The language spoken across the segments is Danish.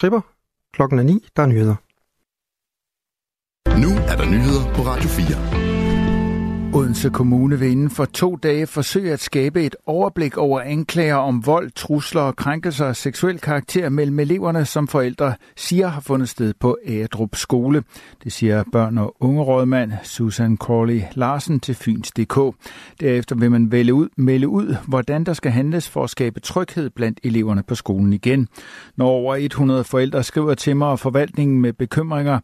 Tripper. Klokken er 9. Der er nyheder. Nu er der nyheder på Radio 4. Odense Kommune vil inden for to dage forsøge at skabe et overblik over anklager om vold, trusler og krænkelser af seksuel karakter mellem eleverne, som forældre siger har fundet sted på Ædrup Skole. Det siger børn- og ungerådmand Susan Corley Larsen til Fyns.dk. Derefter vil man vælge ud, melde ud, hvordan der skal handles for at skabe tryghed blandt eleverne på skolen igen. Når over 100 forældre skriver til mig og forvaltningen med bekymringer,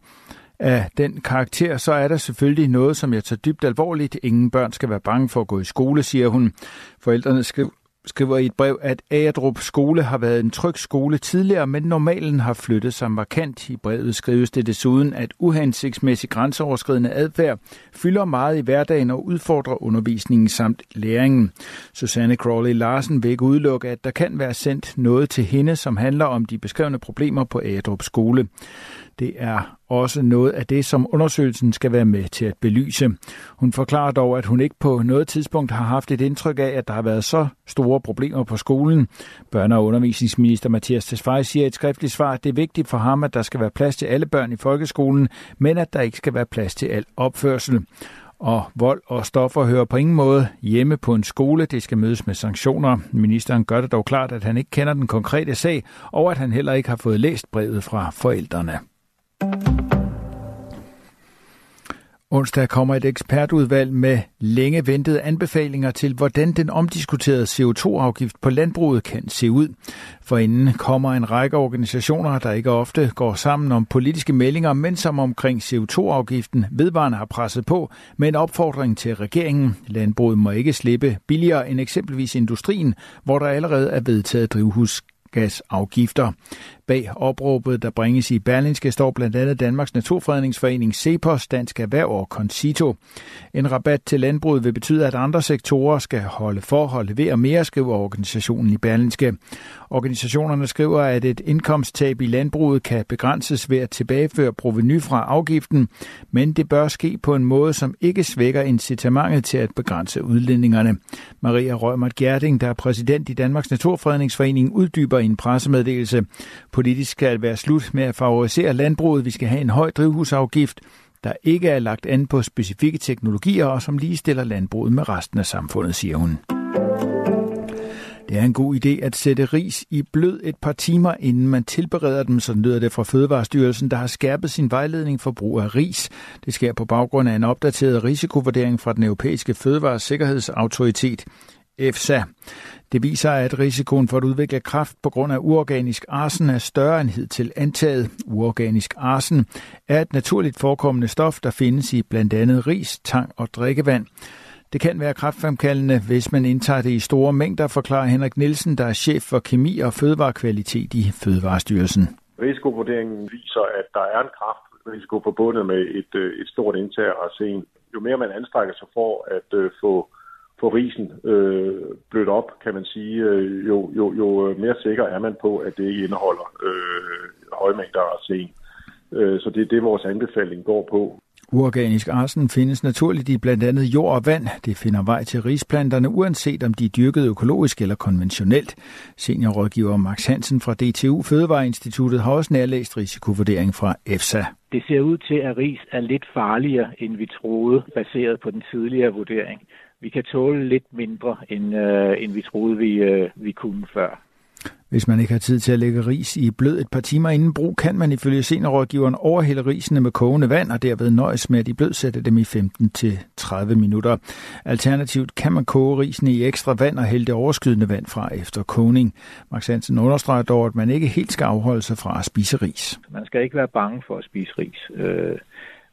af den karakter, så er der selvfølgelig noget, som jeg tager dybt alvorligt. Ingen børn skal være bange for at gå i skole, siger hun. Forældrene skriver skriver i et brev, at Agerdrup skole har været en tryg skole tidligere, men normalen har flyttet sig markant. I brevet skrives det desuden, at uhensigtsmæssig grænseoverskridende adfærd fylder meget i hverdagen og udfordrer undervisningen samt læringen. Susanne Crawley Larsen vil ikke udelukke, at der kan være sendt noget til hende, som handler om de beskrevne problemer på Agerdrup skole. Det er også noget af det, som undersøgelsen skal være med til at belyse. Hun forklarer dog, at hun ikke på noget tidspunkt har haft et indtryk af, at der har været så store problemer på skolen. Børne- og undervisningsminister Mathias Tesfaye siger i et skriftligt svar, at det er vigtigt for ham, at der skal være plads til alle børn i folkeskolen, men at der ikke skal være plads til al opførsel. Og vold og stoffer hører på ingen måde hjemme på en skole. Det skal mødes med sanktioner. Ministeren gør det dog klart, at han ikke kender den konkrete sag, og at han heller ikke har fået læst brevet fra forældrene. Onsdag kommer et ekspertudvalg med længe ventede anbefalinger til, hvordan den omdiskuterede CO2-afgift på landbruget kan se ud. For inden kommer en række organisationer, der ikke ofte går sammen om politiske meldinger, men som omkring CO2-afgiften vedvarende har presset på med en opfordring til regeringen. Landbruget må ikke slippe billigere end eksempelvis industrien, hvor der allerede er vedtaget drivhusgasafgifter. Bag opråbet, der bringes i Berlinske, står blandt andet Danmarks Naturfredningsforening, Cepos, Dansk Erhverv og Concito. En rabat til landbruget vil betyde, at andre sektorer skal holde for og levere mere, skriver organisationen i Berlinske. Organisationerne skriver, at et indkomsttab i landbruget kan begrænses ved at tilbageføre proveny fra afgiften, men det bør ske på en måde, som ikke svækker incitamentet til at begrænse udledningerne. Maria Rømert Gerding, der er præsident i Danmarks Naturfredningsforening, uddyber i en pressemeddelelse. Politisk skal det være slut med at favorisere landbruget. Vi skal have en høj drivhusafgift, der ikke er lagt an på specifikke teknologier og som ligestiller landbruget med resten af samfundet, siger hun. Det er en god idé at sætte ris i blød et par timer, inden man tilbereder dem, så lyder det fra Fødevarestyrelsen, der har skærpet sin vejledning for brug af ris. Det sker på baggrund af en opdateret risikovurdering fra den europæiske fødevaresikkerhedsautoritet. EFSA. Det viser, at risikoen for at udvikle kræft på grund af uorganisk arsen er større end hidtil antaget. Uorganisk arsen er et naturligt forekommende stof, der findes i blandt andet ris, tang og drikkevand. Det kan være kræftfremkaldende, hvis man indtager det i store mængder, forklarer Henrik Nielsen, der er chef for kemi og fødevarekvalitet i Fødevarestyrelsen. Risikovurderingen viser, at der er en kræftrisiko forbundet med et, øh, et stort indtag af arsen. Jo mere man anstrækker sig for at øh, få få risen øh, blødt op, kan man sige, øh, jo, jo, jo mere sikker er man på, at det ikke indeholder øh, høje mængder arsen. Øh, så det er det, vores anbefaling går på. Uorganisk arsen findes naturligt i blandt andet jord og vand. Det finder vej til risplanterne, uanset om de er dyrket økologisk eller konventionelt. Seniorrådgiver Max Hansen fra DTU Fødevareinstituttet har også nærlæst risikovurdering fra EFSA. Det ser ud til, at ris er lidt farligere, end vi troede, baseret på den tidligere vurdering vi kan tåle lidt mindre, end, øh, end vi troede, vi, øh, vi kunne før. Hvis man ikke har tid til at lægge ris i blød et par timer inden brug, kan man ifølge seniorrådgiveren overhælde risene med kogende vand og derved nøjes med at i blød sætte dem i 15-30 minutter. Alternativt kan man koge risene i ekstra vand og hælde det overskydende vand fra efter kogning. Max Hansen understreger dog, at man ikke helt skal afholde sig fra at spise ris. Man skal ikke være bange for at spise ris.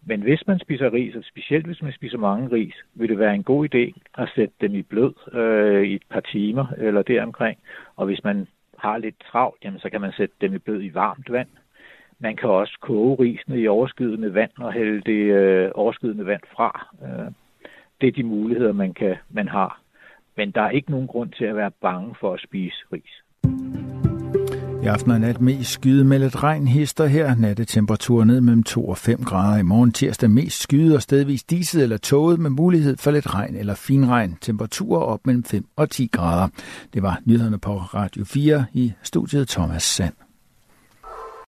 Men hvis man spiser ris, og specielt hvis man spiser mange ris, vil det være en god idé at sætte dem i blød øh, i et par timer eller deromkring. Og hvis man har lidt travlt, jamen, så kan man sætte dem i blød i varmt vand. Man kan også koge risene i overskydende vand og hælde det øh, overskydende vand fra. Øh, det er de muligheder, man, kan, man har. Men der er ikke nogen grund til at være bange for at spise ris. I aften og nat mest skyde med lidt regn hister her. Nattetemperatur ned mellem 2 og 5 grader. I morgen tirsdag mest skyde og stedvis diset eller tåget med mulighed for lidt regn eller finregn. Temperaturer op mellem 5 og 10 grader. Det var nyhederne på Radio 4 i studiet Thomas Sand.